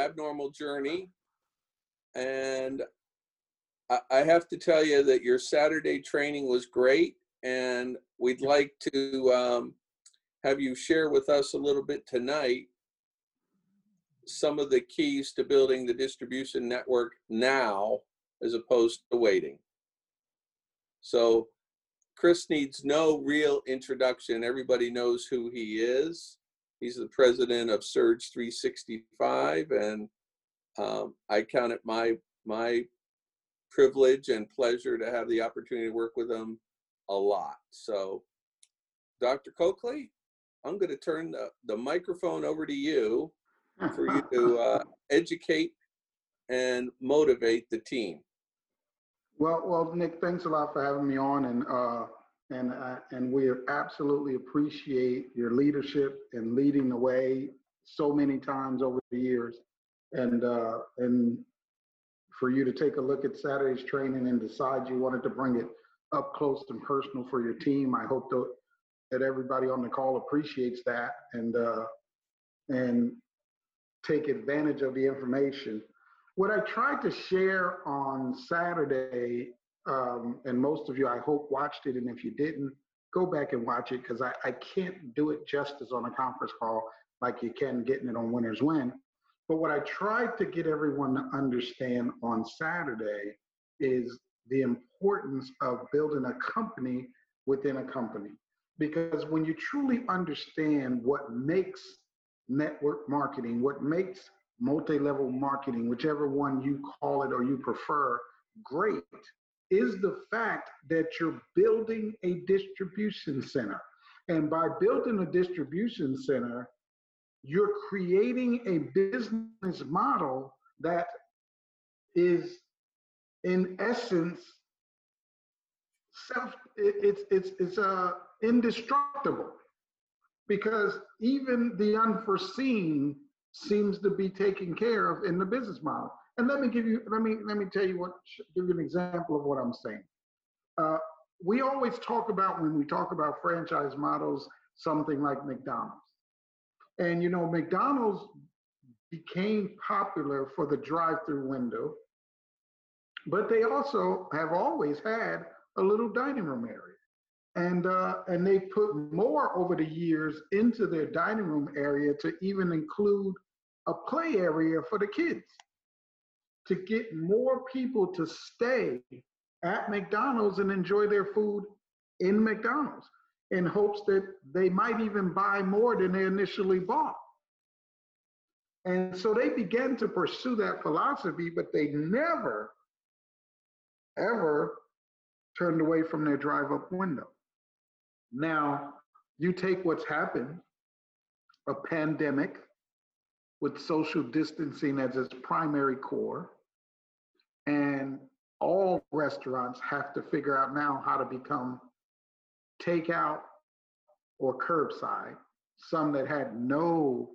abnormal journey. And I, I have to tell you that your Saturday training was great. And we'd like to um, have you share with us a little bit tonight some of the keys to building the distribution network now as opposed to waiting. So Chris needs no real introduction. Everybody knows who he is. He's the president of Surge 365, and um, I count it my my privilege and pleasure to have the opportunity to work with him a lot. So, Dr. Coakley, I'm going to turn the, the microphone over to you for you to uh, educate and motivate the team. Well, well, Nick, thanks a lot for having me on, and uh, and uh, and we absolutely appreciate your leadership and leading the way so many times over the years, and uh, and for you to take a look at Saturday's training and decide you wanted to bring it up close and personal for your team. I hope that that everybody on the call appreciates that and uh, and take advantage of the information. What I tried to share on Saturday, um, and most of you, I hope, watched it, and if you didn't, go back and watch it because I, I can't do it justice on a conference call like you can getting it on Winners Win. But what I tried to get everyone to understand on Saturday is the importance of building a company within a company. Because when you truly understand what makes network marketing, what makes multi-level marketing, whichever one you call it or you prefer, great, is the fact that you're building a distribution center. And by building a distribution center, you're creating a business model that is in essence self it's it's it's uh indestructible because even the unforeseen seems to be taken care of in the business model. And let me give you, let me let me tell you what, give you an example of what I'm saying. Uh, we always talk about when we talk about franchise models, something like McDonald's. And you know, McDonald's became popular for the drive-through window, but they also have always had a little dining room area and uh, and they put more over the years into their dining room area to even include a play area for the kids to get more people to stay at McDonald's and enjoy their food in McDonald's in hopes that they might even buy more than they initially bought. And so they began to pursue that philosophy, but they never, ever turned away from their drive up window. Now, you take what's happened, a pandemic with social distancing as its primary core, and all restaurants have to figure out now how to become takeout or curbside. Some that had no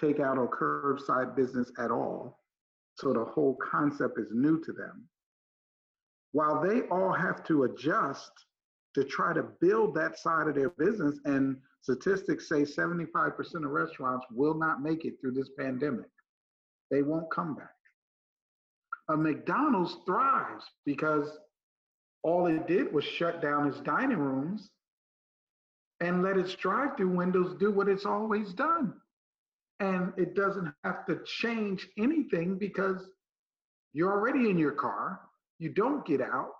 takeout or curbside business at all. So the whole concept is new to them. While they all have to adjust to try to build that side of their business. And statistics say 75% of restaurants will not make it through this pandemic. They won't come back. A McDonald's thrives because all it did was shut down its dining rooms and let its drive through windows do what it's always done. And it doesn't have to change anything because you're already in your car, you don't get out,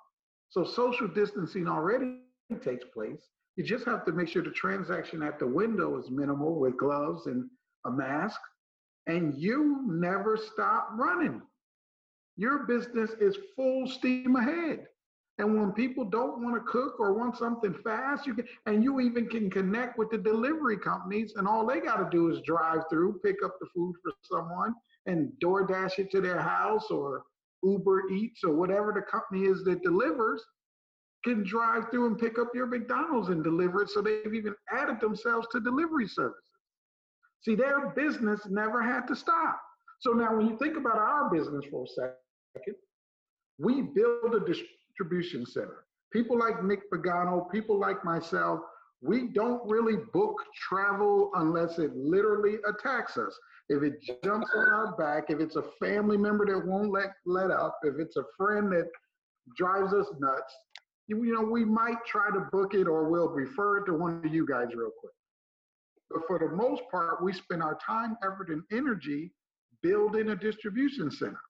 so social distancing already takes place. You just have to make sure the transaction at the window is minimal with gloves and a mask, and you never stop running. Your business is full steam ahead. And when people don't want to cook or want something fast, you can, and you even can connect with the delivery companies, and all they got to do is drive through, pick up the food for someone, and DoorDash it to their house or Uber Eats or whatever the company is that delivers can drive through and pick up your McDonald's and deliver it. So they've even added themselves to delivery services. See, their business never had to stop. So now when you think about our business for a second, we build a distribution center. People like Nick Pagano, people like myself, we don't really book travel unless it literally attacks us. If it jumps on our back, if it's a family member that won't let let up, if it's a friend that drives us nuts, you, you know, we might try to book it or we'll refer it to one of you guys real quick. But for the most part, we spend our time, effort, and energy building a distribution center.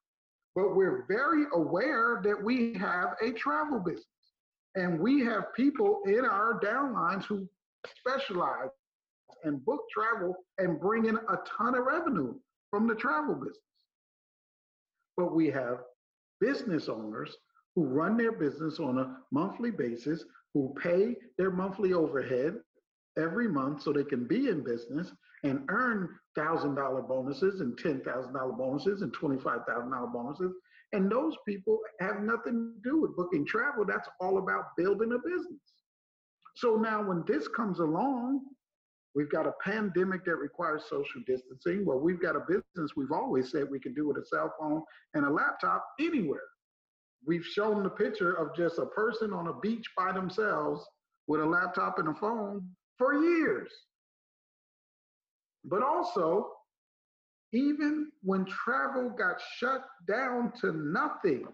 But we're very aware that we have a travel business. And we have people in our downlines who specialize and book travel and bring in a ton of revenue from the travel business. But we have business owners who run their business on a monthly basis, who pay their monthly overhead every month so they can be in business and earn $1,000 bonuses and $10,000 bonuses and $25,000 bonuses. And those people have nothing to do with booking travel. That's all about building a business. So now when this comes along, we've got a pandemic that requires social distancing. Well, we've got a business we've always said we can do with a cell phone and a laptop anywhere. We've shown the picture of just a person on a beach by themselves with a laptop and a phone for years. But also, even when travel got shut down to nothing,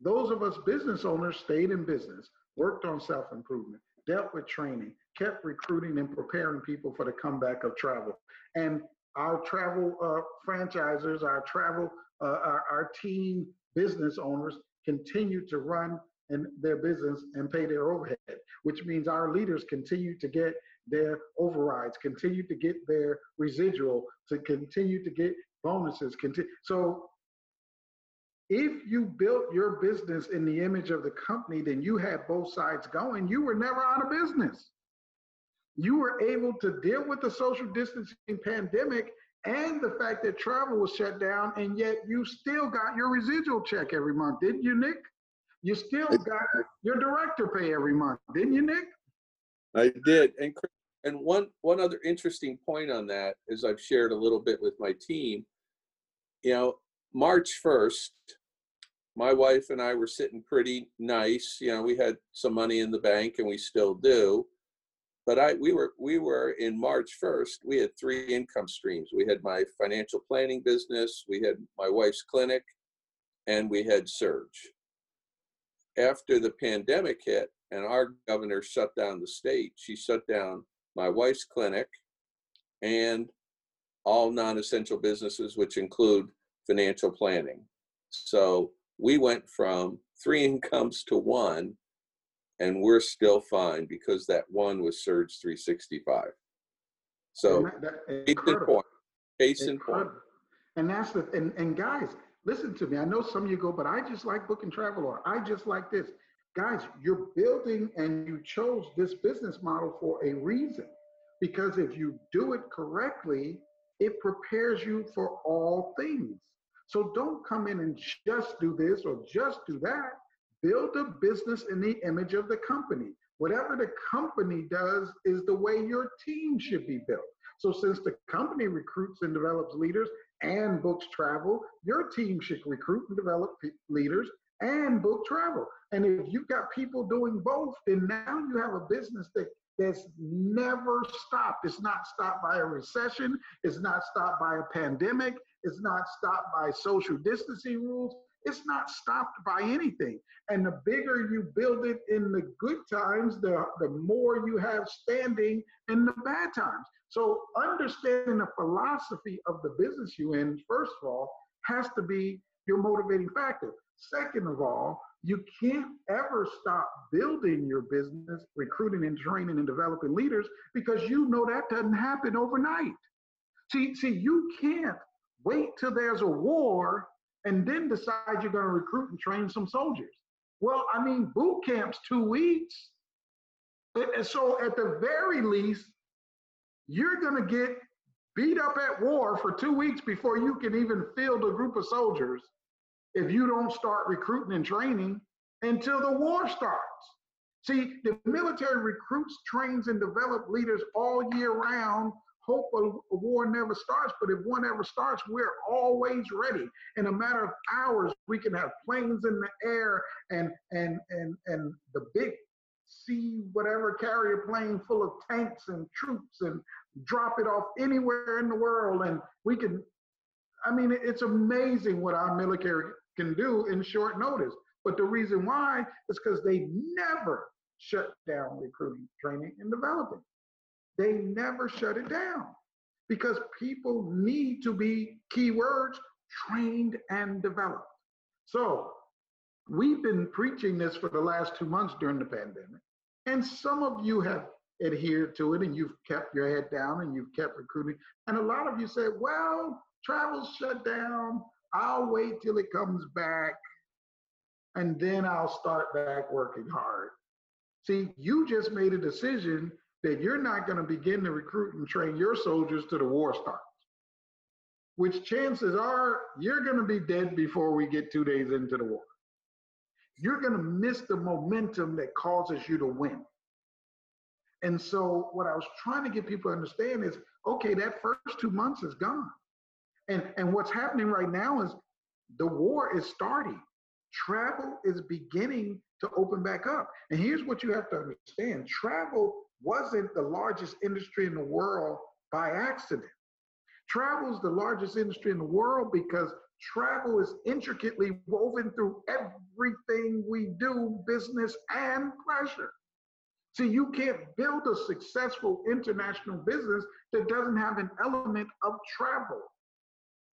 those of us business owners stayed in business, worked on self improvement, dealt with training, kept recruiting and preparing people for the comeback of travel. And our travel uh, franchisers, our travel, uh, our, our team business owners continue to run and their business and pay their overhead, which means our leaders continue to get their overrides, continue to get their residual, to continue to get bonuses. Continue. So if you built your business in the image of the company, then you had both sides going. You were never out of business. You were able to deal with the social distancing pandemic and the fact that travel was shut down, and yet you still got your residual check every month, didn't you, Nick? You still got your director pay every month, didn't you, Nick? I did. And and one one other interesting point on that is I've shared a little bit with my team. You know, March 1st, my wife and I were sitting pretty nice. You know, we had some money in the bank and we still do. But I we were we were in March 1st, we had three income streams. We had my financial planning business, we had my wife's clinic, and we had Surge. After the pandemic hit and our governor shut down the state, she shut down my wife's clinic and all non-essential businesses, which include financial planning. So we went from three incomes to one, and we're still fine because that one was Surge 365. So And that- that- case in point. Case in point. And that's the and, and guys, listen to me. I know some of you go, but I just like booking travel or I just like this. Guys, you're building and you chose this business model for a reason. Because if you do it correctly, it prepares you for all things. So don't come in and just do this or just do that. Build a business in the image of the company. Whatever the company does is the way your team should be built. So since the company recruits and develops leaders and books travel, your team should recruit and develop leaders and book travel. And if you've got people doing both, then now you have a business that that's never stopped. It's not stopped by a recession. It's not stopped by a pandemic. It's not stopped by social distancing rules. It's not stopped by anything. And the bigger you build it in the good times, the, the more you have standing in the bad times. So understanding the philosophy of the business you in, first of all, has to be your motivating factor. Second of all, you can't ever stop building your business, recruiting and training and developing leaders because you know that doesn't happen overnight. See, see, you can't wait till there's a war and then decide you're going to recruit and train some soldiers. Well, I mean, boot camp's two weeks. And so at the very least, you're going to get beat up at war for two weeks before you can even field a group of soldiers if you don't start recruiting and training until the war starts. See, the military recruits, trains, and develops leaders all year round. Hope a, war never starts, but if one ever starts, we're always ready. In a matter of hours, we can have planes in the air and and and and the big sea whatever carrier plane full of tanks and troops and drop it off anywhere in the world and we can, I mean, it's amazing what our military can do in short notice. But the reason why is because they never shut down recruiting, training, and developing. They never shut it down because people need to be keywords trained and developed. So we've been preaching this for the last two months during the pandemic, and some of you have adhered to it and you've kept your head down and you've kept recruiting. And a lot of you said, well, travel's shut down. I'll wait till it comes back and then I'll start back working hard. See, you just made a decision that you're not going to begin to recruit and train your soldiers to the war starts, which chances are you're going to be dead before we get two days into the war. You're going to miss the momentum that causes you to win. And so, what I was trying to get people to understand is okay, that first two months is gone. And, and what's happening right now is the war is starting. Travel is beginning to open back up. And here's what you have to understand travel wasn't the largest industry in the world by accident. Travel is the largest industry in the world because travel is intricately woven through everything we do, business and pleasure. See, you can't build a successful international business that doesn't have an element of travel.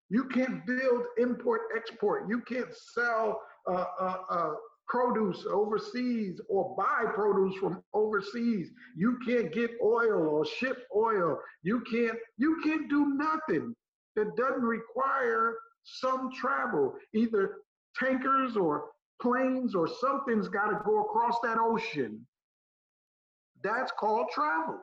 You can't build import export. You can't sell uh, uh, uh, produce overseas or buy produce from overseas. You can't get oil or ship oil. You can't you can't do nothing that doesn't require some travel, either tankers or planes or something's got to go across that ocean. That's called travel.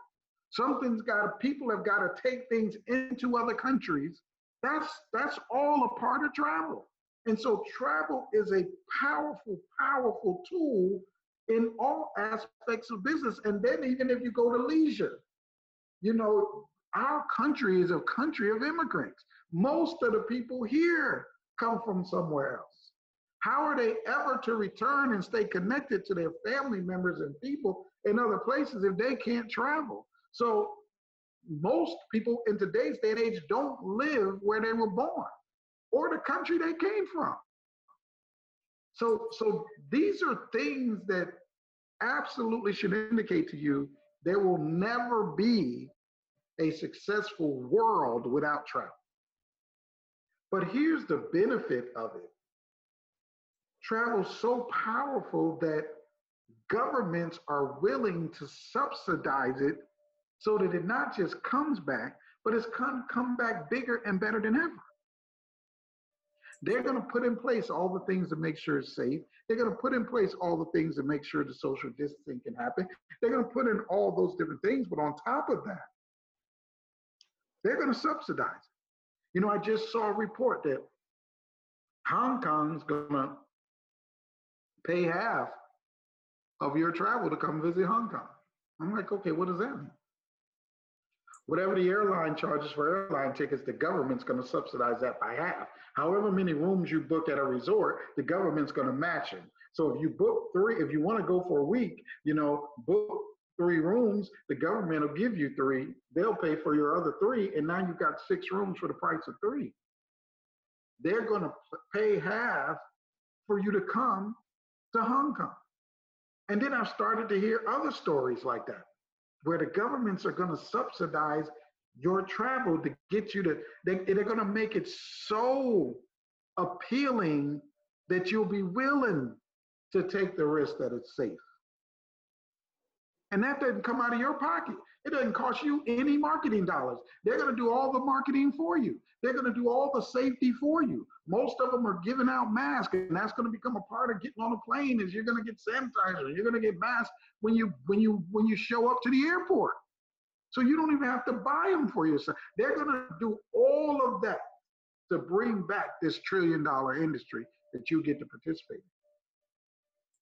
Something's got to people have got to take things into other countries. That's that's all a part of travel. And so travel is a powerful, powerful tool in all aspects of business. And then even if you go to leisure, you know, our country is a country of immigrants. Most of the people here come from somewhere else. How are they ever to return and stay connected to their family members and people in other places if they can't travel? So most people in today's day and age don't live where they were born or the country they came from. So, so these are things that absolutely should indicate to you there will never be a successful world without travel. But here's the benefit of it. Travel is so powerful that governments are willing to subsidize it so that it not just comes back, but it's come, come back bigger and better than ever. They're going to put in place all the things to make sure it's safe. They're going to put in place all the things to make sure the social distancing can happen. They're going to put in all those different things. But on top of that, they're going to subsidize it. You know, I just saw a report that Hong Kong's going to pay half of your travel to come visit Hong Kong. I'm like, okay, what does that mean? Whatever the airline charges for airline tickets, the government's going to subsidize that by half. However many rooms you book at a resort, the government's going to match it. So if you book three, if you want to go for a week, you know, book three rooms, the government will give you three. They'll pay for your other three, and now you've got six rooms for the price of three. They're going to pay half for you to come to Hong Kong. And then I've started to hear other stories like that where the governments are going to subsidize your travel to get you to, they, they're going to make it so appealing that you'll be willing to take the risk that it's safe. And that doesn't come out of your pocket. It doesn't cost you any marketing dollars. They're going to do all the marketing for you. They're going to do all the safety for you. Most of them are giving out masks, and that's going to become a part of getting on a plane. Is you're going to get sanitizer, you're going to get masks when you when you when you show up to the airport. So you don't even have to buy them for yourself. They're going to do all of that to bring back this trillion dollar industry that you get to participate in.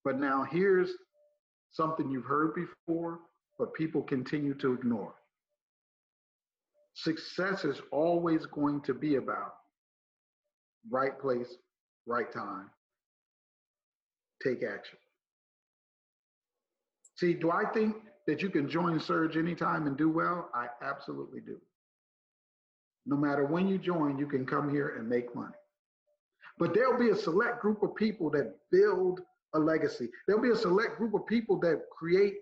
But now here's something you've heard before, but people continue to ignore. Success is always going to be about right place, right time, take action. See, do I think that you can join Surge anytime and do well? I absolutely do. No matter when you join, you can come here and make money. But there'll be a select group of people that build a legacy. There'll be a select group of people that create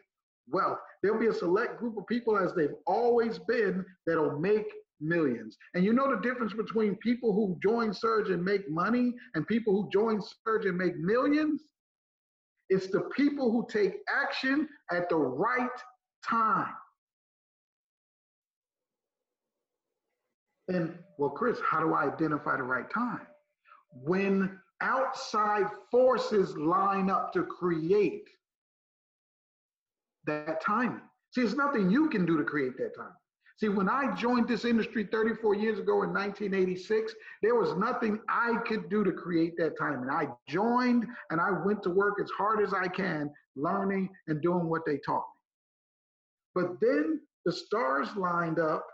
wealth. There'll be a select group of people, as they've always been, that'll make millions. And you know the difference between people who join Surge and make money and people who join Surge and make millions? It's the people who take action at the right time. And well, Chris, how do I identify the right time? When outside forces line up to create that timing. See, it's nothing you can do to create that time. See, when I joined this industry 34 years ago in 1986, there was nothing I could do to create that time. And I joined and I went to work as hard as I can, learning and doing what they taught me. But then the stars lined up,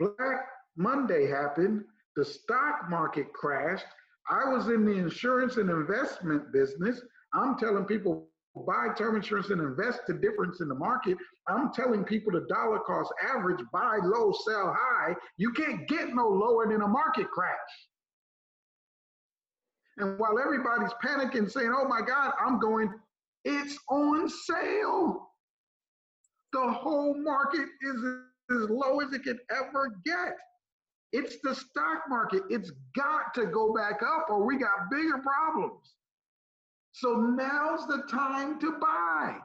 Black Monday happened, the stock market crashed. I was in the insurance and investment business. I'm telling people buy term insurance and invest the difference in the market. I'm telling people the dollar cost average, buy low, sell high. You can't get no lower than a market crash. And while everybody's panicking, saying, oh my God, I'm going, it's on sale. The whole market is as low as it could ever get. It's the stock market. It's got to go back up or we got bigger problems. So now's the time to buy,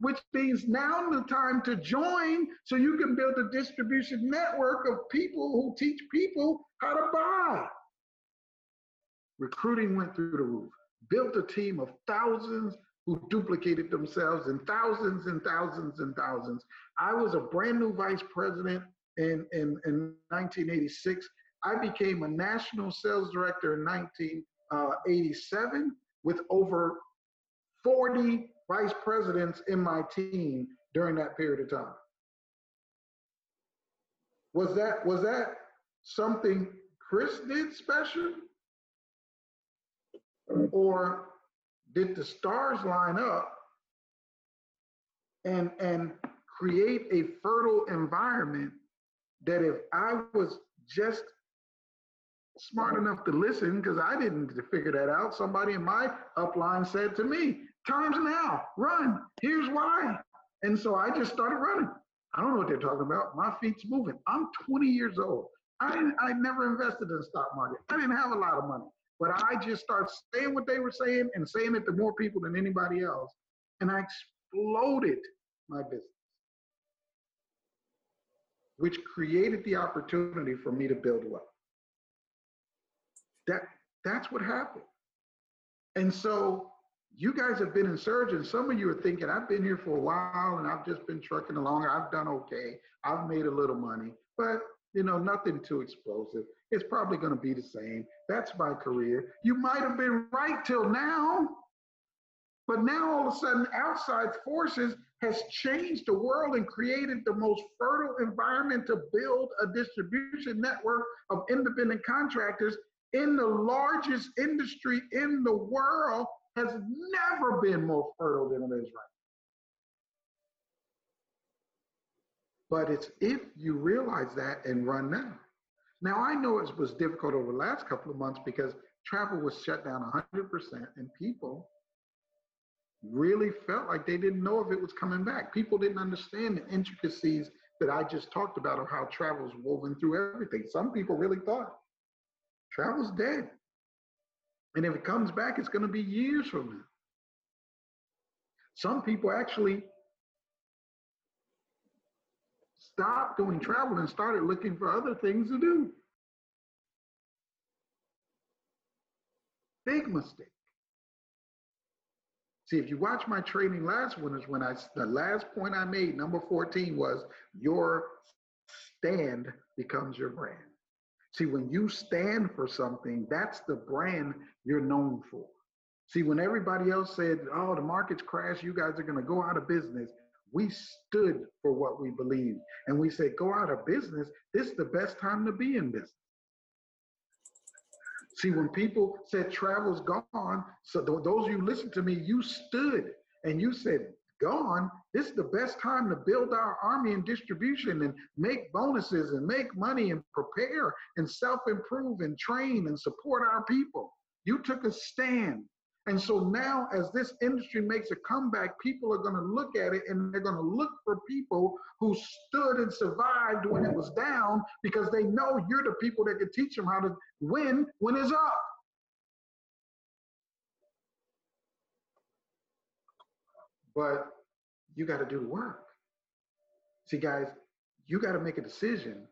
which means now the time to join so you can build a distribution network of people who teach people how to buy. Recruiting went through the roof, built a team of thousands who duplicated themselves and thousands and thousands and thousands. I was a brand new vice president in, in, in 1986. I became a national sales director in 1987 with over 40 vice presidents in my team during that period of time. Was that was that something Chris did special? Or did the stars line up and and create a fertile environment that if I was just smart enough to listen because I didn't figure that out. Somebody in my upline said to me, Time's now, run. Here's why. And so I just started running. I don't know what they're talking about. My feet's moving. I'm 20 years old. I didn't, I never invested in the stock market. I didn't have a lot of money, but I just started saying what they were saying and saying it to more people than anybody else. And I exploded my business, which created the opportunity for me to build wealth. That that's what happened. And so you guys have been in surgeons. Some of you are thinking, I've been here for a while and I've just been trucking along. I've done okay. I've made a little money, but you know, nothing too explosive. It's probably going to be the same. That's my career. You might have been right till now, but now all of a sudden outside forces has changed the world and created the most fertile environment to build a distribution network of independent contractors in the largest industry in the world has never been more fertile than it is right But it's if you realize that and run now. Now, I know it was difficult over the last couple of months because travel was shut down 100% and people really felt like they didn't know if it was coming back. People didn't understand the intricacies that I just talked about of how travel travel's woven through everything. Some people really thought travel's dead. And if it comes back, it's going to be years from now. Some people actually stopped doing travel and started looking for other things to do. Big mistake. See, if you watch my training last one is when I the last point I made, number 14, was your stand becomes your brand. See, when you stand for something, that's the brand you're known for. See, when everybody else said, oh, the market's crashed, you guys are going to go out of business, we stood for what we believed. And we said, go out of business, this is the best time to be in business. See, when people said travel's gone, so th- those of you listen to me, you stood and you said, gone, this is the best time to build our army and distribution and make bonuses and make money and prepare and self improve and train and support our people. You took a stand. And so now, as this industry makes a comeback, people are going to look at it and they're going to look for people who stood and survived when it was down because they know you're the people that can teach them how to win when it's up. But you got to do the work. See, guys, you got to make a decision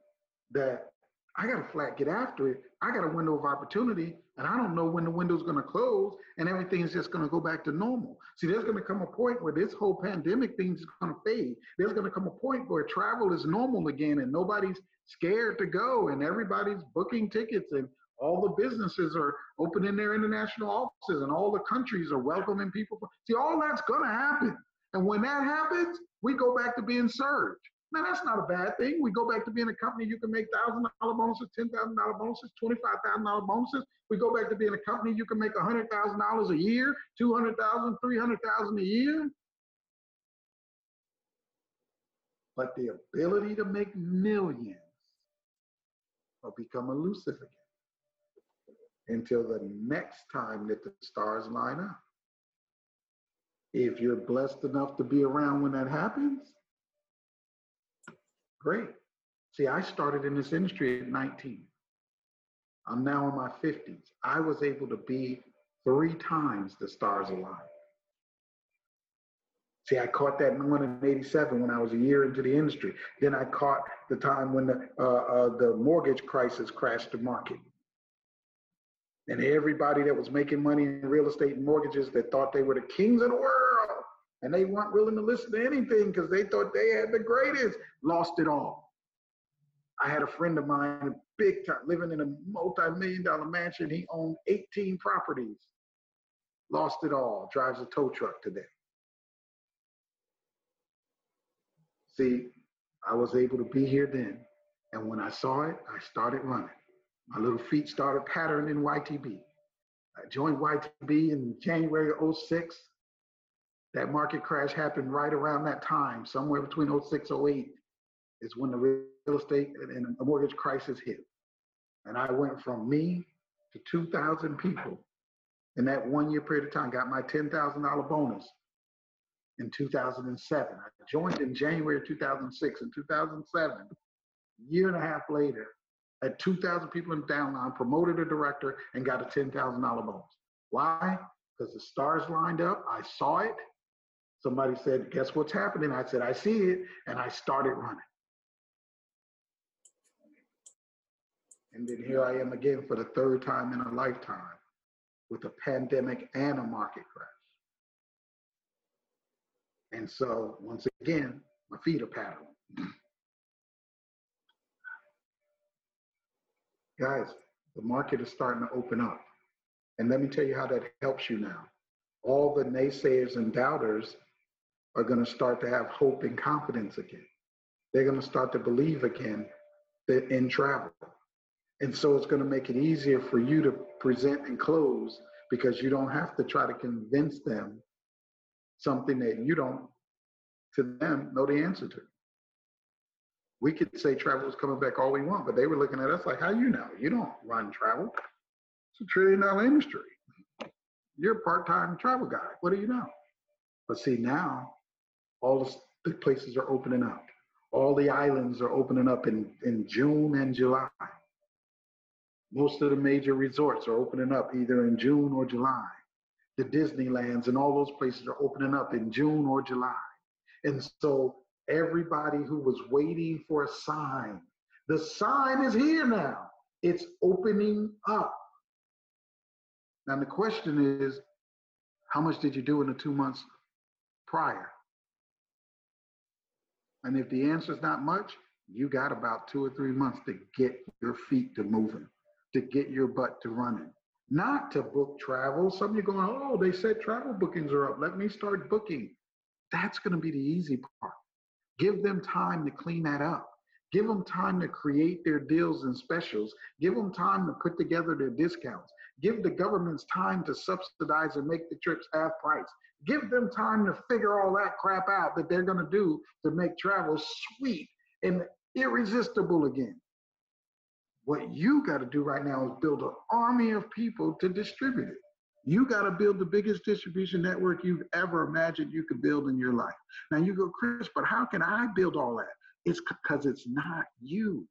that I got to flat get after it. I got a window of opportunity, and I don't know when the window's going to close and everything's just going to go back to normal. See, there's going to come a point where this whole pandemic thing is going to fade. There's going to come a point where travel is normal again and nobody's scared to go and everybody's booking tickets and all the businesses are opening their international offices and all the countries are welcoming people. See, all that's going to happen. And when that happens, we go back to being surge. Now that's not a bad thing. We go back to being a company you can make thousand dollar bonuses, ten thousand dollar bonuses, twenty five thousand dollar bonuses. We go back to being a company you can make a hundred thousand dollars a year, two hundred thousand, three hundred thousand a year. But the ability to make millions will become elusive again until the next time that the stars line up. If you're blessed enough to be around when that happens, great. See, I started in this industry at 19. I'm now in my 50s. I was able to be three times the stars aligned. See, I caught that one in '87 when I was a year into the industry. Then I caught the time when the uh, uh, the mortgage crisis crashed the market. And everybody that was making money in real estate and mortgages that thought they were the kings of the world and they weren't willing to listen to anything because they thought they had the greatest, lost it all. I had a friend of mine, big time, living in a multi-million dollar mansion. He owned 18 properties, lost it all, drives a tow truck today. See, I was able to be here then. And when I saw it, I started running. My little feet started patterning in YTB. I joined YTB in January of 06. That market crash happened right around that time, somewhere between 06, 08 is when the real estate and the mortgage crisis hit. And I went from me to 2,000 people in that one year period of time, got my $10,000 bonus in 2007. I joined in January 2006. In 2007, a year and a half later, had 2,000 people in downline, promoted a director, and got a $10,000 bonus. Why? Because the stars lined up. I saw it. Somebody said, Guess what's happening? I said, I see it. And I started running. And then here I am again for the third time in a lifetime with a pandemic and a market crash. And so, once again, my feet are paddling. Guys, the market is starting to open up. And let me tell you how that helps you now. All the naysayers and doubters are going to start to have hope and confidence again. They're going to start to believe again in travel. And so it's going to make it easier for you to present and close because you don't have to try to convince them something that you don't, to them, know the answer to we could say travel is coming back all we want, but they were looking at us like, how you know? You don't run travel. It's a trillion dollar industry. You're a part-time travel guy. What do you know? But see now, all the places are opening up. All the islands are opening up in, in June and July. Most of the major resorts are opening up either in June or July. The Disneylands and all those places are opening up in June or July. And so everybody who was waiting for a sign. The sign is here now. It's opening up. Now, the question is how much did you do in the two months prior? And if the answer is not much, you got about two or three months to get your feet to moving, to get your butt to running, not to book travel. Some of you going, oh, they said travel bookings are up. Let me start booking. That's going to be the easy part. Give them time to clean that up. Give them time to create their deals and specials. Give them time to put together their discounts. Give the governments time to subsidize and make the trips half price. Give them time to figure all that crap out that they're going to do to make travel sweet and irresistible again. What you got to do right now is build an army of people to distribute it. You got to build the biggest distribution network you've ever imagined you could build in your life. Now you go, Chris, but how can I build all that? It's because it's not you.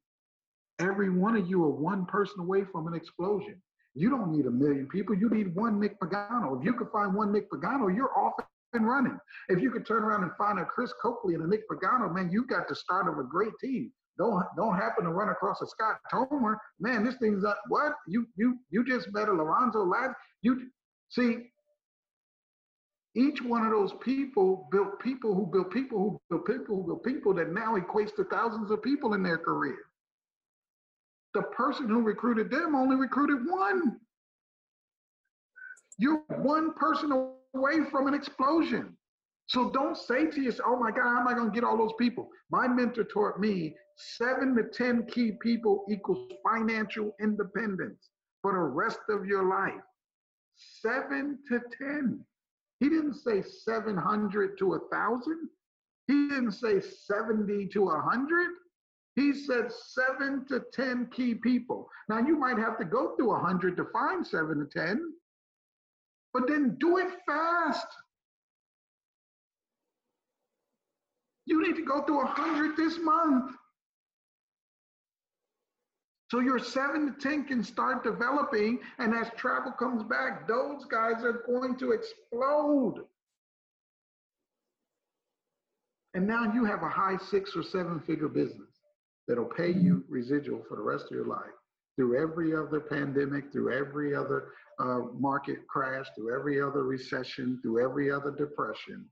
Every one of you are one person away from an explosion. You don't need a million people. You need one Nick Pagano. If you could find one Nick Pagano, you're off and running. If you could turn around and find a Chris Coakley and a Nick Pagano, man, you got the start of a great team. Don't don't happen to run across a Scott Tomer, man. This thing's up. What you you you just met a Lorenzo Ladd. You see, each one of those people built people who built people who built people who built people that now equates to thousands of people in their career. The person who recruited them only recruited one. You're one person away from an explosion. So don't say to yourself, oh my God, how am I going to get all those people? My mentor taught me seven to 10 key people equals financial independence for the rest of your life. Seven to 10. He didn't say 700 to a 1,000. He didn't say 70 to a 100. He said seven to 10 key people. Now, you might have to go through 100 to find seven to 10, but then do it fast. You need to go through 100 this month. So your seven to 10 can start developing, and as travel comes back, those guys are going to explode. And now you have a high six or seven figure business that'll pay you residual for the rest of your life through every other pandemic, through every other uh, market crash, through every other recession, through every other depression.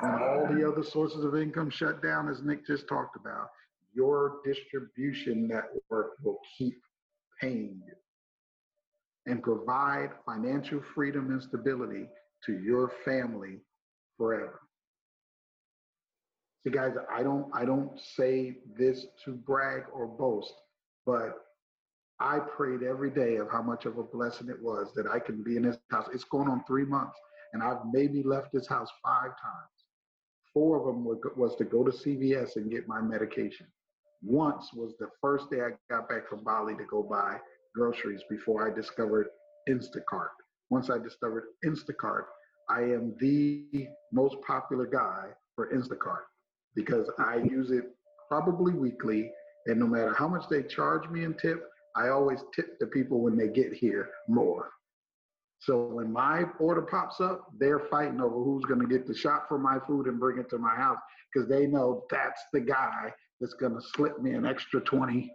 And all the other sources of income shut down, as Nick just talked about, your distribution network will keep paying you and provide financial freedom and stability to your family forever. See, guys, I don't I don't say this to brag or boast, but I prayed every day of how much of a blessing it was that I can be in this house. It's going on three months, and I've maybe left this house five times. Four of them was to go to CVS and get my medication. Once was the first day I got back from Bali to go buy groceries before I discovered Instacart. Once I discovered Instacart, I am the most popular guy for Instacart because I use it probably weekly. And no matter how much they charge me in tip, I always tip the people when they get here more. So when my order pops up, they're fighting over who's going to get the shop for my food and bring it to my house because they know that's the guy that's going to slip me an extra 20,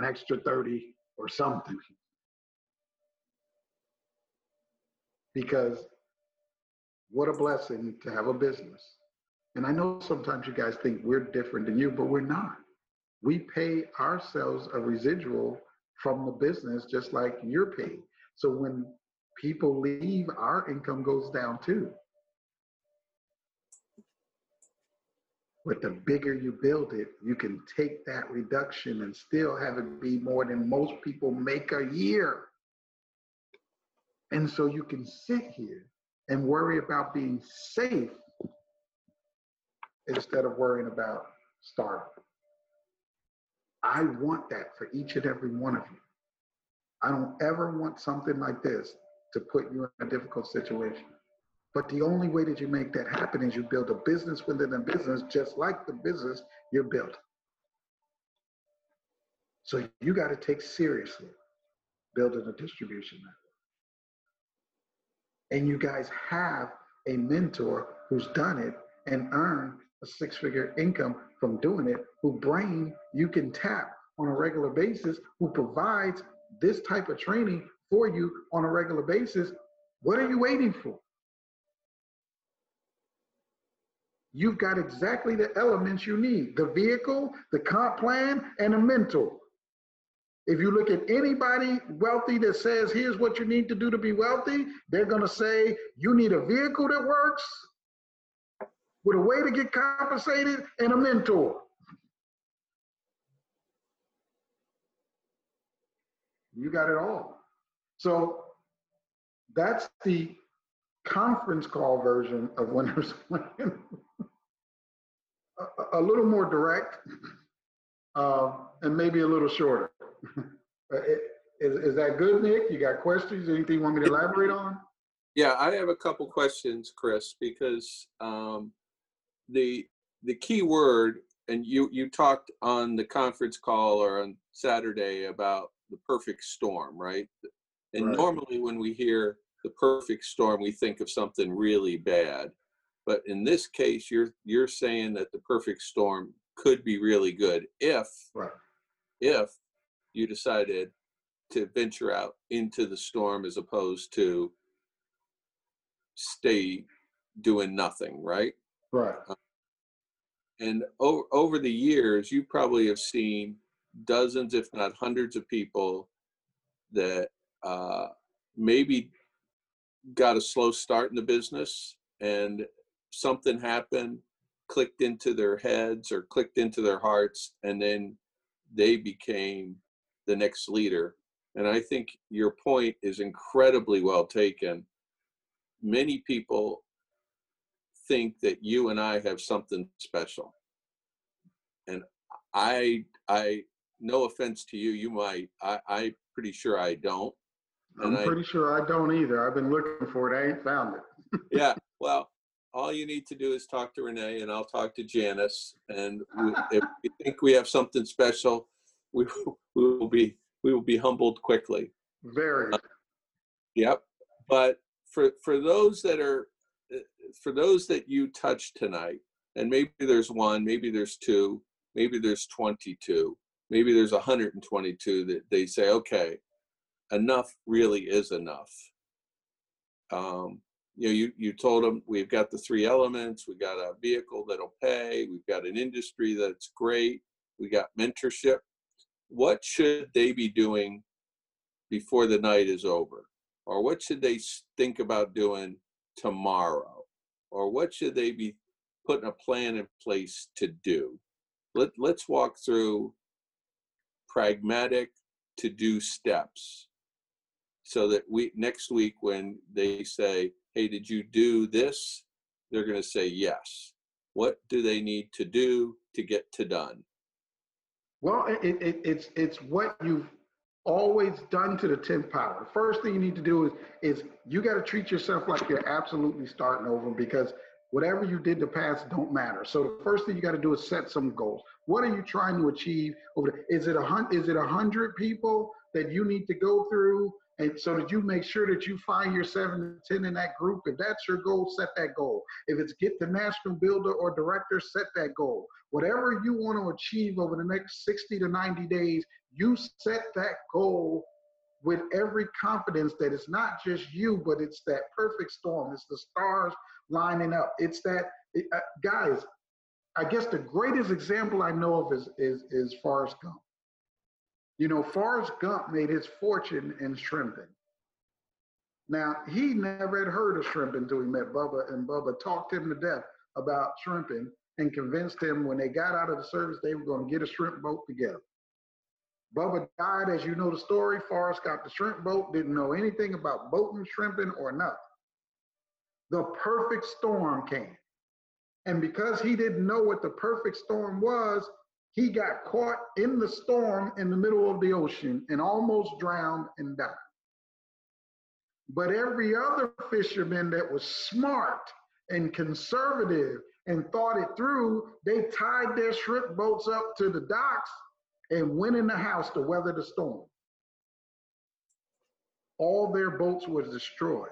an extra 30 or something. Because what a blessing to have a business and I know sometimes you guys think we're different than you, but we're not. We pay ourselves a residual from the business just like you're paid. So when people leave, our income goes down too. But the bigger you build it, you can take that reduction and still have it be more than most people make a year. And so you can sit here and worry about being safe instead of worrying about starving. I want that for each and every one of you. I don't ever want something like this to put you in a difficult situation. But the only way that you make that happen is you build a business within a business, just like the business you built. So you got to take seriously building a distribution network. And you guys have a mentor who's done it and earned a six figure income from doing it, who brain you can tap on a regular basis, who provides this type of training for you on a regular basis, what are you waiting for? You've got exactly the elements you need the vehicle, the comp plan, and a mentor. If you look at anybody wealthy that says, here's what you need to do to be wealthy, they're going to say, you need a vehicle that works, with a way to get compensated and a mentor. You got it all. So that's the conference call version of Winners Win. A, a little more direct uh, and maybe a little shorter. Uh, is, is that good, Nick? You got questions? Anything you want me to elaborate on? Yeah, I have a couple questions, Chris, because um, the the key word, and you you talked on the conference call or on Saturday about the perfect storm, right? And Right. normally when we hear the perfect storm, we think of something really bad. But in this case, you're you're saying that the perfect storm could be really good if Right. if you decided to venture out into the storm as opposed to stay doing nothing, right? Right. And over, over the years, you probably have seen dozens, if not hundreds, of people that uh, maybe got a slow start in the business and something happened, clicked into their heads or clicked into their hearts, and then they became the next leader. And I think your point is incredibly well taken. Many people think that you and I have something special. And I, I, no offense to you, you might. I, I'm pretty sure I don't. I'm And I- pretty sure I don't either. I've been looking for it. I ain't found it. Yeah. Well, all you need to do is talk to Renee, and I'll talk to Janice. And we, if we think we have something special, we, we will be we will be humbled quickly. Very. Yep. But for for those that are uh, for those that you touched tonight, and maybe there's one, maybe there's two, maybe there's 22, maybe there's 122 that they say, okay, enough really is enough. Um, you know, you you told them we've got the three elements, We've got a vehicle that'll pay, we've got an industry that's great, we got mentorship. What should they be doing before the night is over? Or what should they think about doing tomorrow? Or what should they be putting a plan in place to do? Let, let's walk through pragmatic to do steps so that we next week when they say, hey, did you do this? They're going to say yes. What do they need to do to get to done? Well, it, it, it's it's what you've always done to the 10th power. The first thing you need to do is is you got to treat yourself like you're absolutely starting over because whatever you did the past don't matter. So the first thing you got to do is set some goals. What are you trying to achieve over the, is it a hundred? is it a hundred people that you need to go through? And so that you make sure that you find your seven to 10 in that group. If that's your goal, set that goal. If it's get the national builder or director, set that goal. Whatever you want to achieve over the next 60 to 90 days, you set that goal with every confidence that it's not just you, but it's that perfect storm. It's the stars lining up. It's that, it, uh, guys, I guess the greatest example I know of is, is, is Forrest Gump. You know, Forrest Gump made his fortune in shrimping. Now, he never had heard of shrimp until he met Bubba, and Bubba talked him to death about shrimping and convinced him when they got out of the service, they were going to get a shrimp boat together. Bubba died, as you know the story. Forrest got the shrimp boat, didn't know anything about boating, shrimping, or nothing. The perfect storm came. And because he didn't know what the perfect storm was, he got caught in the storm in the middle of the ocean and almost drowned and died. But every other fisherman that was smart and conservative and thought it through, they tied their shrimp boats up to the docks and went in the house to weather the storm. All their boats were destroyed.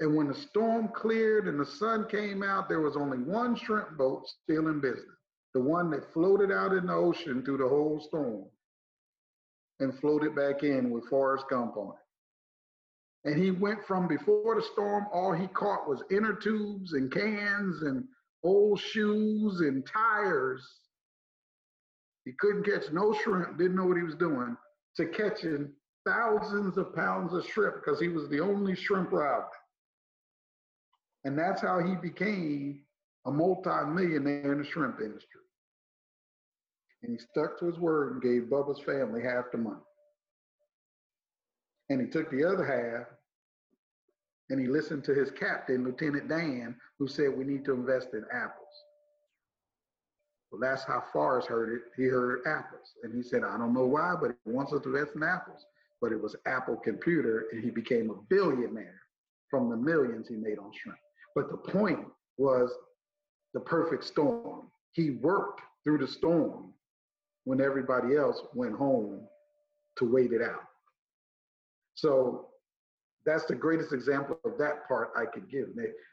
And when the storm cleared and the sun came out, there was only one shrimp boat still in business the one that floated out in the ocean through the whole storm and floated back in with Forrest Gump on it. And he went from before the storm, all he caught was inner tubes and cans and old shoes and tires. He couldn't catch no shrimp, didn't know what he was doing, to catching thousands of pounds of shrimp because he was the only shrimp there. And that's how he became a multi-millionaire in the shrimp industry. And he stuck to his word and gave Bubba's family half the money. And he took the other half and he listened to his captain, Lieutenant Dan, who said we need to invest in apples. Well, that's how Forrest heard it. He heard apples. And he said, I don't know why, but he wants us to invest in apples. But it was Apple Computer, and he became a billionaire from the millions he made on shrimp. But the point was the perfect storm. He worked through the storm when everybody else went home to wait it out. So that's the greatest example of that part I could give.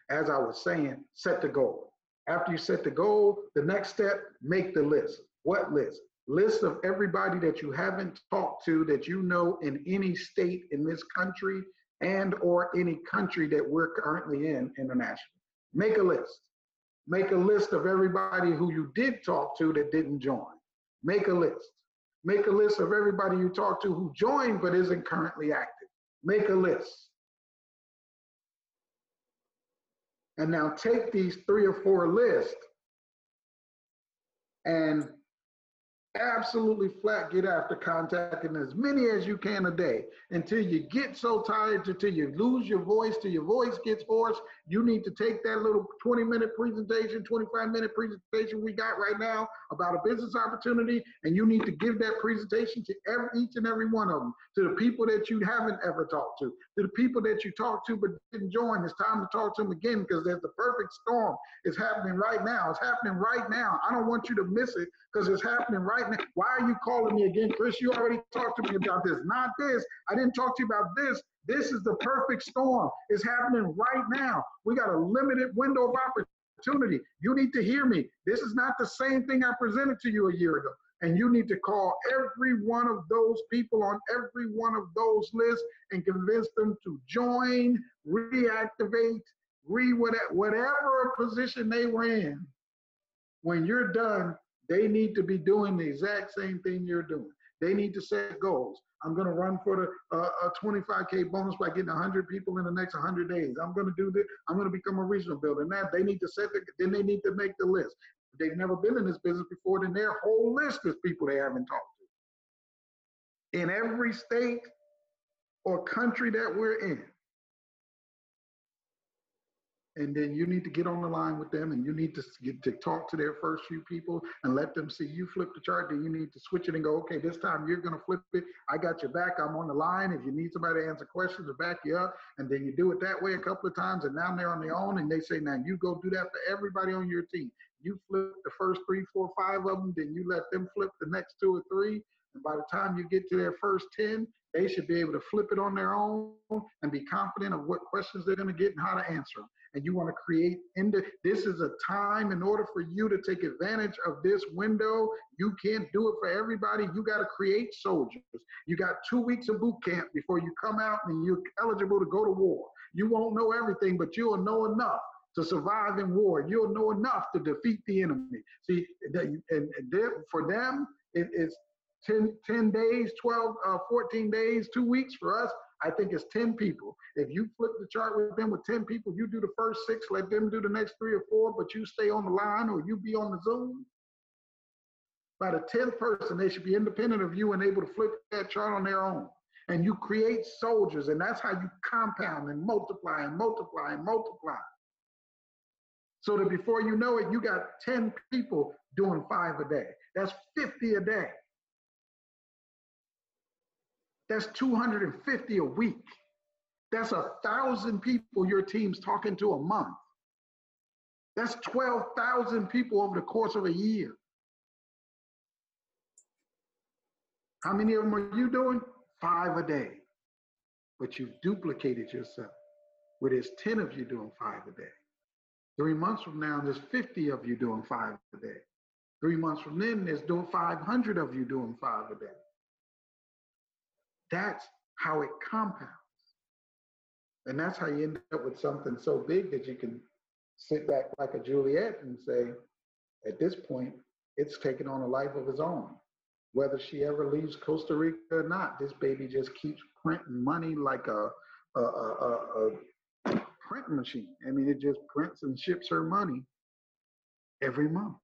As I was saying, set the goal. After you set the goal, the next step, make the list. What list? List of everybody that you haven't talked to that you know in any state in this country and or any country that we're currently in internationally. Make a list. Make a list of everybody who you did talk to that didn't join. Make a list. Make a list of everybody you talked to who joined but isn't currently active. Make a list. And now take these three or four lists and absolutely flat get after contacting as many as you can a day. Until you get so tired until you lose your voice till your voice gets hoarse you need to take that little 20 minute presentation 25 minute presentation we got right now about a business opportunity and you need to give that presentation to every, each and every one of them. To the people that you haven't ever talked to. To the people that you talked to but didn't join it's time to talk to them again because there's the perfect storm. It's happening right now. It's happening right now. I don't want you to miss it because it's happening right now. Why are you calling me again, Chris? You already talked to me about this. Not this. I didn't talk to you about this. This is the perfect storm. It's happening right now. We got a limited window of opportunity. You need to hear me. This is not the same thing I presented to you a year ago. And you need to call every one of those people on every one of those lists and convince them to join, reactivate, re whatever position they were in. When you're done, they need to be doing the exact same thing you're doing. They need to set goals. I'm going to run for the uh, a 25k bonus by getting 100 people in the next 100 days. I'm going to do this. I'm going to become a regional builder. And that they need to set the, then they need to make the list. If they've never been in this business before, then their whole list is people they haven't talked to. In every state or country that we're in, and then you need to get on the line with them and you need to get to talk to their first few people and let them see you flip the chart then you need to switch it and go okay this time you're going to flip it. I got your back. I'm on the line. If you need somebody to answer questions to back you up and then you do it that way a couple of times and now they're on their own and they say now you go do that for everybody on your team. You flip the first three four five of them then you let them flip the next two or three and by the time you get to their first 10 they should be able to flip it on their own and be confident of what questions they're going to get and how to answer them and you want to create into this is a time in order for you to take advantage of this window. You can't do it for everybody. You got to create soldiers. You got two weeks of boot camp before you come out and you're eligible to go to war. You won't know everything but you'll know enough to survive in war. You'll know enough to defeat the enemy. See and, and for them it, it's 10, 10 days 12 uh, 14 days two weeks for us I think it's 10 people. If you flip the chart with them with 10 people, you do the first six, let them do the next three or four, but you stay on the line or you be on the Zoom. By the 10th person, they should be independent of you and able to flip that chart on their own. And you create soldiers, and that's how you compound and multiply and multiply and multiply. So that before you know it, you got 10 people doing five a day. That's 50 a day. That's 250 a week. That's a thousand people your team's talking to a month. That's 12,000 people over the course of a year. How many of them are you doing? Five a day. But you've duplicated yourself. Where there's 10 of you doing five a day. Three months from now, there's 50 of you doing five a day. Three months from then, there's doing 500 of you doing five a day. That's how it compounds. And that's how you end up with something so big that you can sit back like a Juliet and say, at this point, it's taken on a life of its own. Whether she ever leaves Costa Rica or not, this baby just keeps printing money like a, a, a, a print machine. I mean, it just prints and ships her money every month.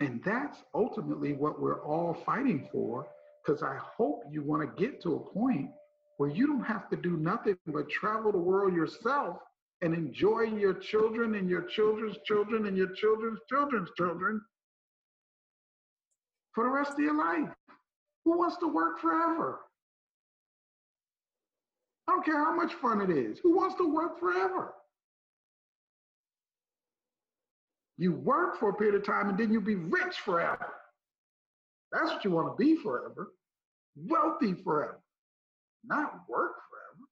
And that's ultimately what we're all fighting for because I hope you want to get to a point where you don't have to do nothing but travel the world yourself and enjoy your children and your children's children and your children's children's children for the rest of your life. Who wants to work forever? I don't care how much fun it is. Who wants to work forever? You work for a period of time and then you'll be rich forever. That's what you want to be forever. Wealthy forever, not work forever.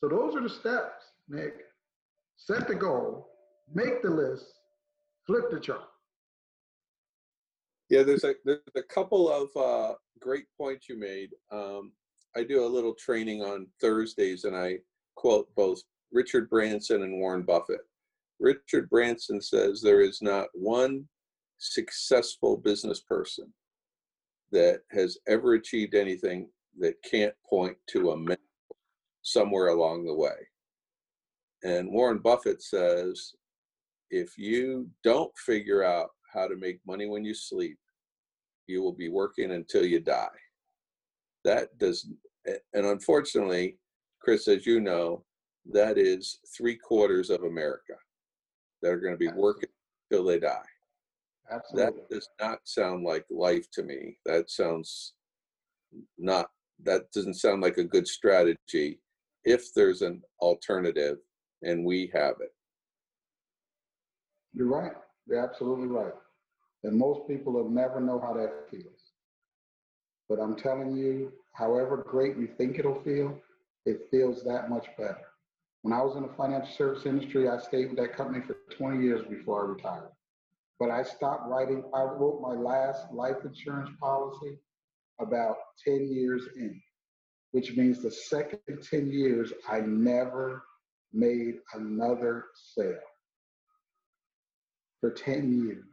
So those are the steps, Nick. Set the goal, make the list, flip the chart. Yeah, there's a there's a couple of uh, great points you made. Um, I do a little training on Thursdays, and I quote both Richard Branson and Warren Buffett. Richard Branson says there is not one successful business person that has ever achieved anything that can't point to a mentor somewhere along the way. And Warren Buffett says if you don't figure out how to make money when you sleep, you will be working until you die. That does, and unfortunately, Chris, as you know, that is three quarters of America that are going to be working till they die. Absolutely. That does not sound like life to me. That sounds not, that doesn't sound like a good strategy if there's an alternative and we have it. You're right. You're absolutely right. And most people will never know how that feels. But I'm telling you, however great you think it'll feel, it feels that much better. When I was in the financial service industry, I stayed with that company for 20 years before I retired. But I stopped writing, I wrote my last life insurance policy about 10 years in, which means the second 10 years, I never made another sale for 10 years.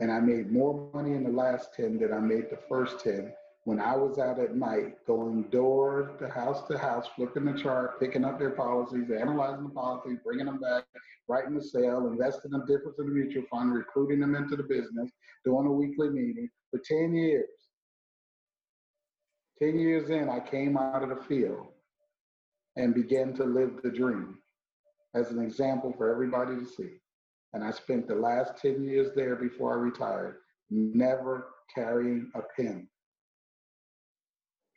And I made more money in the last 10 than I made the first 10 when I was out at night going door to house to house, flipping the chart, picking up their policies, analyzing the policies, bringing them back, writing the sale, investing them difference in the mutual fund, recruiting them into the business, doing a weekly meeting for 10 years. 10 years in, I came out of the field and began to live the dream as an example for everybody to see. And I spent the last 10 years there before I retired, never carrying a pen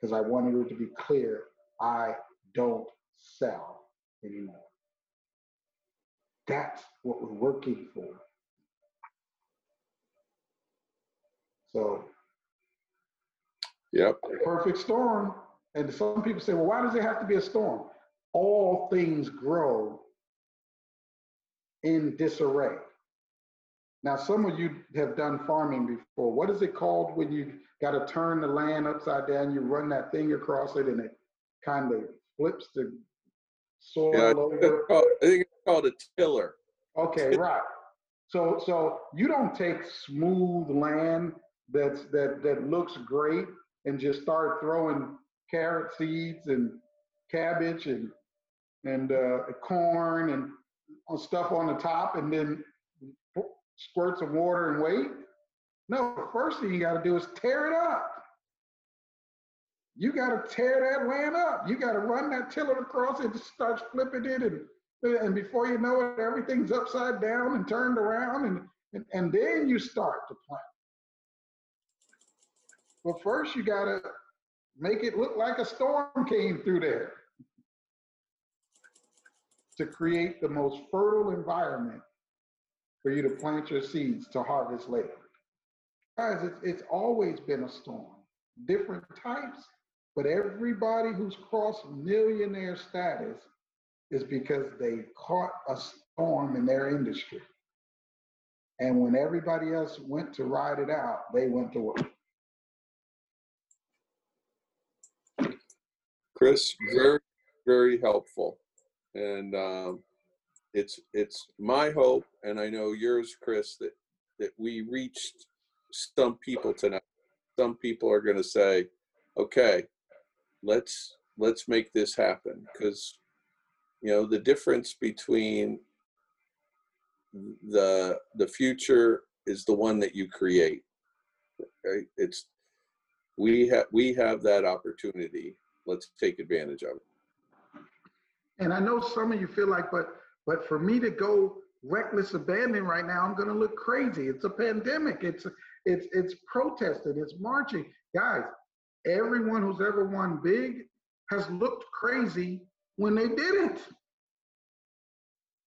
because I wanted it to be clear I don't sell anymore. That's what we're working for. So, yep, perfect storm. And some people say, well, why does it have to be a storm? All things grow in disarray. Now, some of you have done farming before. What is it called when you got to turn the land upside down? You run that thing across it and it kind of flips the soil yeah, over. I think called a tiller. Okay, right. So, so you don't take smooth land that's that that looks great and just start throwing carrot seeds and cabbage and and uh, corn and stuff on the top, and then squirts of water and wait. No, the first thing you got to do is tear it up. You got to tear that land up. You got to run that tiller across it, start flipping it, and and before you know it, everything's upside down and turned around, and and, and then you start to plant. But first, you got to make it look like a storm came through there to create the most fertile environment for you to plant your seeds to harvest later. Guys, it's, it's always been a storm, different types, but everybody who's crossed millionaire status is because they caught a storm in their industry. And when everybody else went to ride it out, they went to work. Chris, very, very helpful. And um, it's it's my hope, and I know yours, Chris, that that we reached some people tonight. Some people are going to say, "Okay, let's let's make this happen," because you know the difference between the the future is the one that you create. Right? It's we have we have that opportunity. Let's take advantage of it. And I know some of you feel like, but but for me to go reckless abandon right now, I'm gonna look crazy. It's a pandemic. It's it's it's protesting It's marching. Guys, everyone who's ever won big has looked crazy when they did it.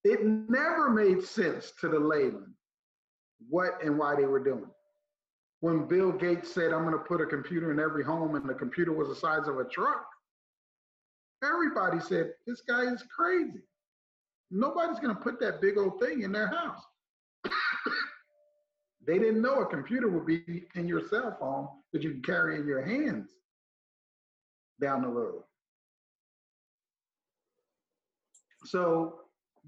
It never made sense to the layman what and why they were doing. When Bill Gates said, I'm going to put a computer in every home, and the computer was the size of a truck, everybody said, This guy is crazy. Nobody's going to put that big old thing in their house. they didn't know a computer would be in your cell phone that you can carry in your hands down the road. So,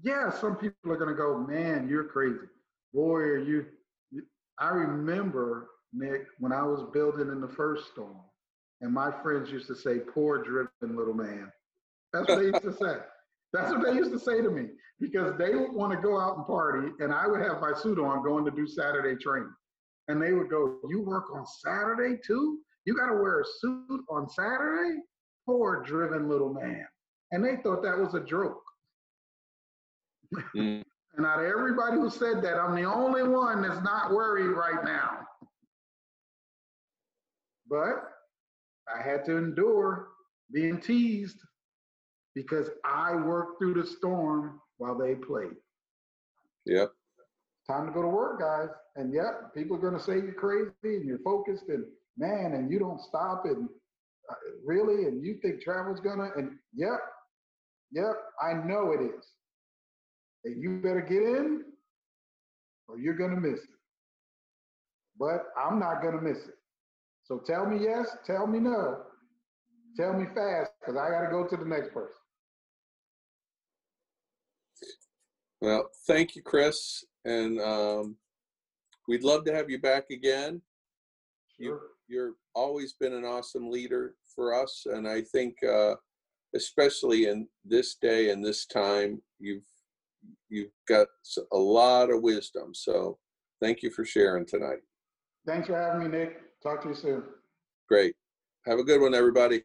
yeah, some people are going to go, man, you're crazy. Boy, are you. I remember, Nick, when I was building in the first storm, and my friends used to say, poor driven little man. That's what they used to say. That's what they used to say to me because they would want to go out and party, and I would have my suit on going to do Saturday training. And they would go, You work on Saturday too? You got to wear a suit on Saturday? Poor driven little man. And they thought that was a joke. Mm. and out of everybody who said that, I'm the only one that's not worried right now. But I had to endure being teased because I worked through the storm while they played. Yep. Time to go to work, guys. And yep, people are going to say you're crazy and you're focused and man, and you don't stop and uh, really, and you think travel's gonna, and yep, yep, I know it is. And you better get in or you're gonna miss it. But I'm not gonna miss it. So tell me yes, tell me no, tell me fast, because I gotta go to the next person. Well, thank you, Chris, and um, we'd love to have you back again. Sure. You, you're always been an awesome leader for us, and I think, uh, especially in this day and this time, you've you've got a lot of wisdom. So, thank you for sharing tonight. Thanks for having me, Nick. Talk to you soon. Great. Have a good one, everybody.